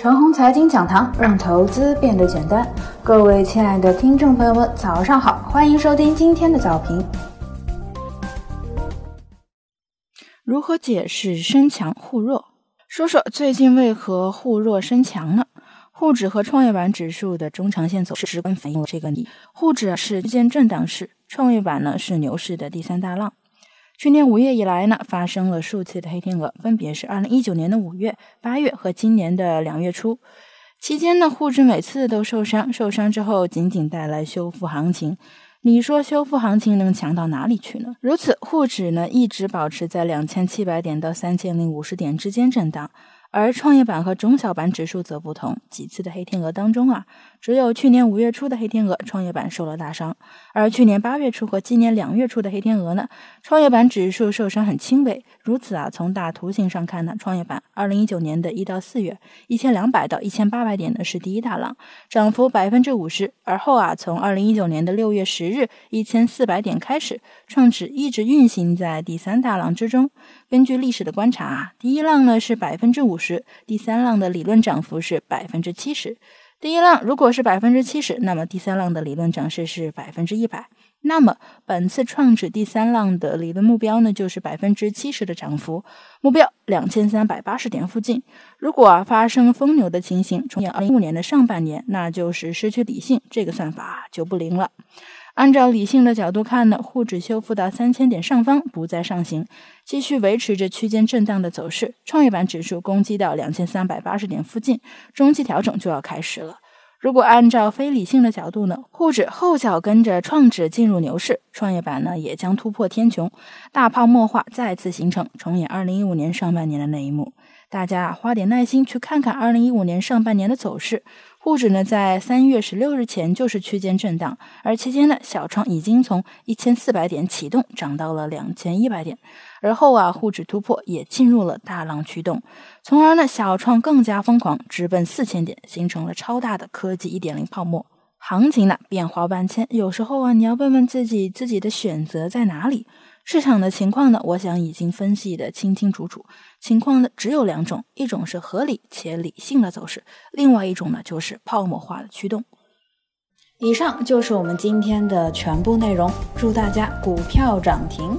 陈红财经讲堂，让投资变得简单。各位亲爱的听众朋友们，早上好，欢迎收听今天的早评。如何解释升强互弱？说说最近为何互弱升强呢？沪指和创业板指数的中长线走势直观反映了这个理。沪指是区间震荡市，创业板呢是牛市的第三大浪。去年五月以来呢，发生了数次的黑天鹅，分别是二零一九年的五月、八月和今年的两月初。期间呢，沪指每次都受伤，受伤之后仅仅带来修复行情。你说修复行情能强到哪里去呢？如此，沪指呢一直保持在两千七百点到三千零五十点之间震荡。而创业板和中小板指数则不同，几次的黑天鹅当中啊，只有去年五月初的黑天鹅，创业板受了大伤；而去年八月初和今年两月初的黑天鹅呢，创业板指数受伤很轻微。如此啊，从大图形上看呢，创业板二零一九年的一到四月一千两百到一千八百点呢是第一大浪，涨幅百分之五十。而后啊，从二零一九年的六月十日一千四百点开始，创指一直运行在第三大浪之中。根据历史的观察啊，第一浪呢是百分之五。十第三浪的理论涨幅是百分之七十，第一浪如果是百分之七十，那么第三浪的理论涨势是百分之一百。那么本次创指第三浪的理论目标呢，就是百分之七十的涨幅，目标两千三百八十点附近。如果发生疯牛的情形，重演二零一五年的上半年，那就是失去理性，这个算法就不灵了。按照理性的角度看呢，沪指修复到三千点上方，不再上行，继续维持着区间震荡的走势。创业板指数攻击到两千三百八十点附近，中期调整就要开始了。如果按照非理性的角度呢，沪指后脚跟着创指进入牛市，创业板呢也将突破天穹，大泡沫化再次形成，重演二零一五年上半年的那一幕。大家花点耐心去看看二零一五年上半年的走势。沪指呢，在三月十六日前就是区间震荡，而期间呢，小创已经从一千四百点启动，涨到了两千一百点，而后啊，沪指突破也进入了大浪驱动，从而呢，小创更加疯狂，直奔四千点，形成了超大的科技一点零泡沫。行情呢，变化万千，有时候啊，你要问问自己，自己的选择在哪里？市场的情况呢？我想已经分析得清清楚楚。情况呢只有两种，一种是合理且理性的走势，另外一种呢就是泡沫化的驱动。以上就是我们今天的全部内容，祝大家股票涨停。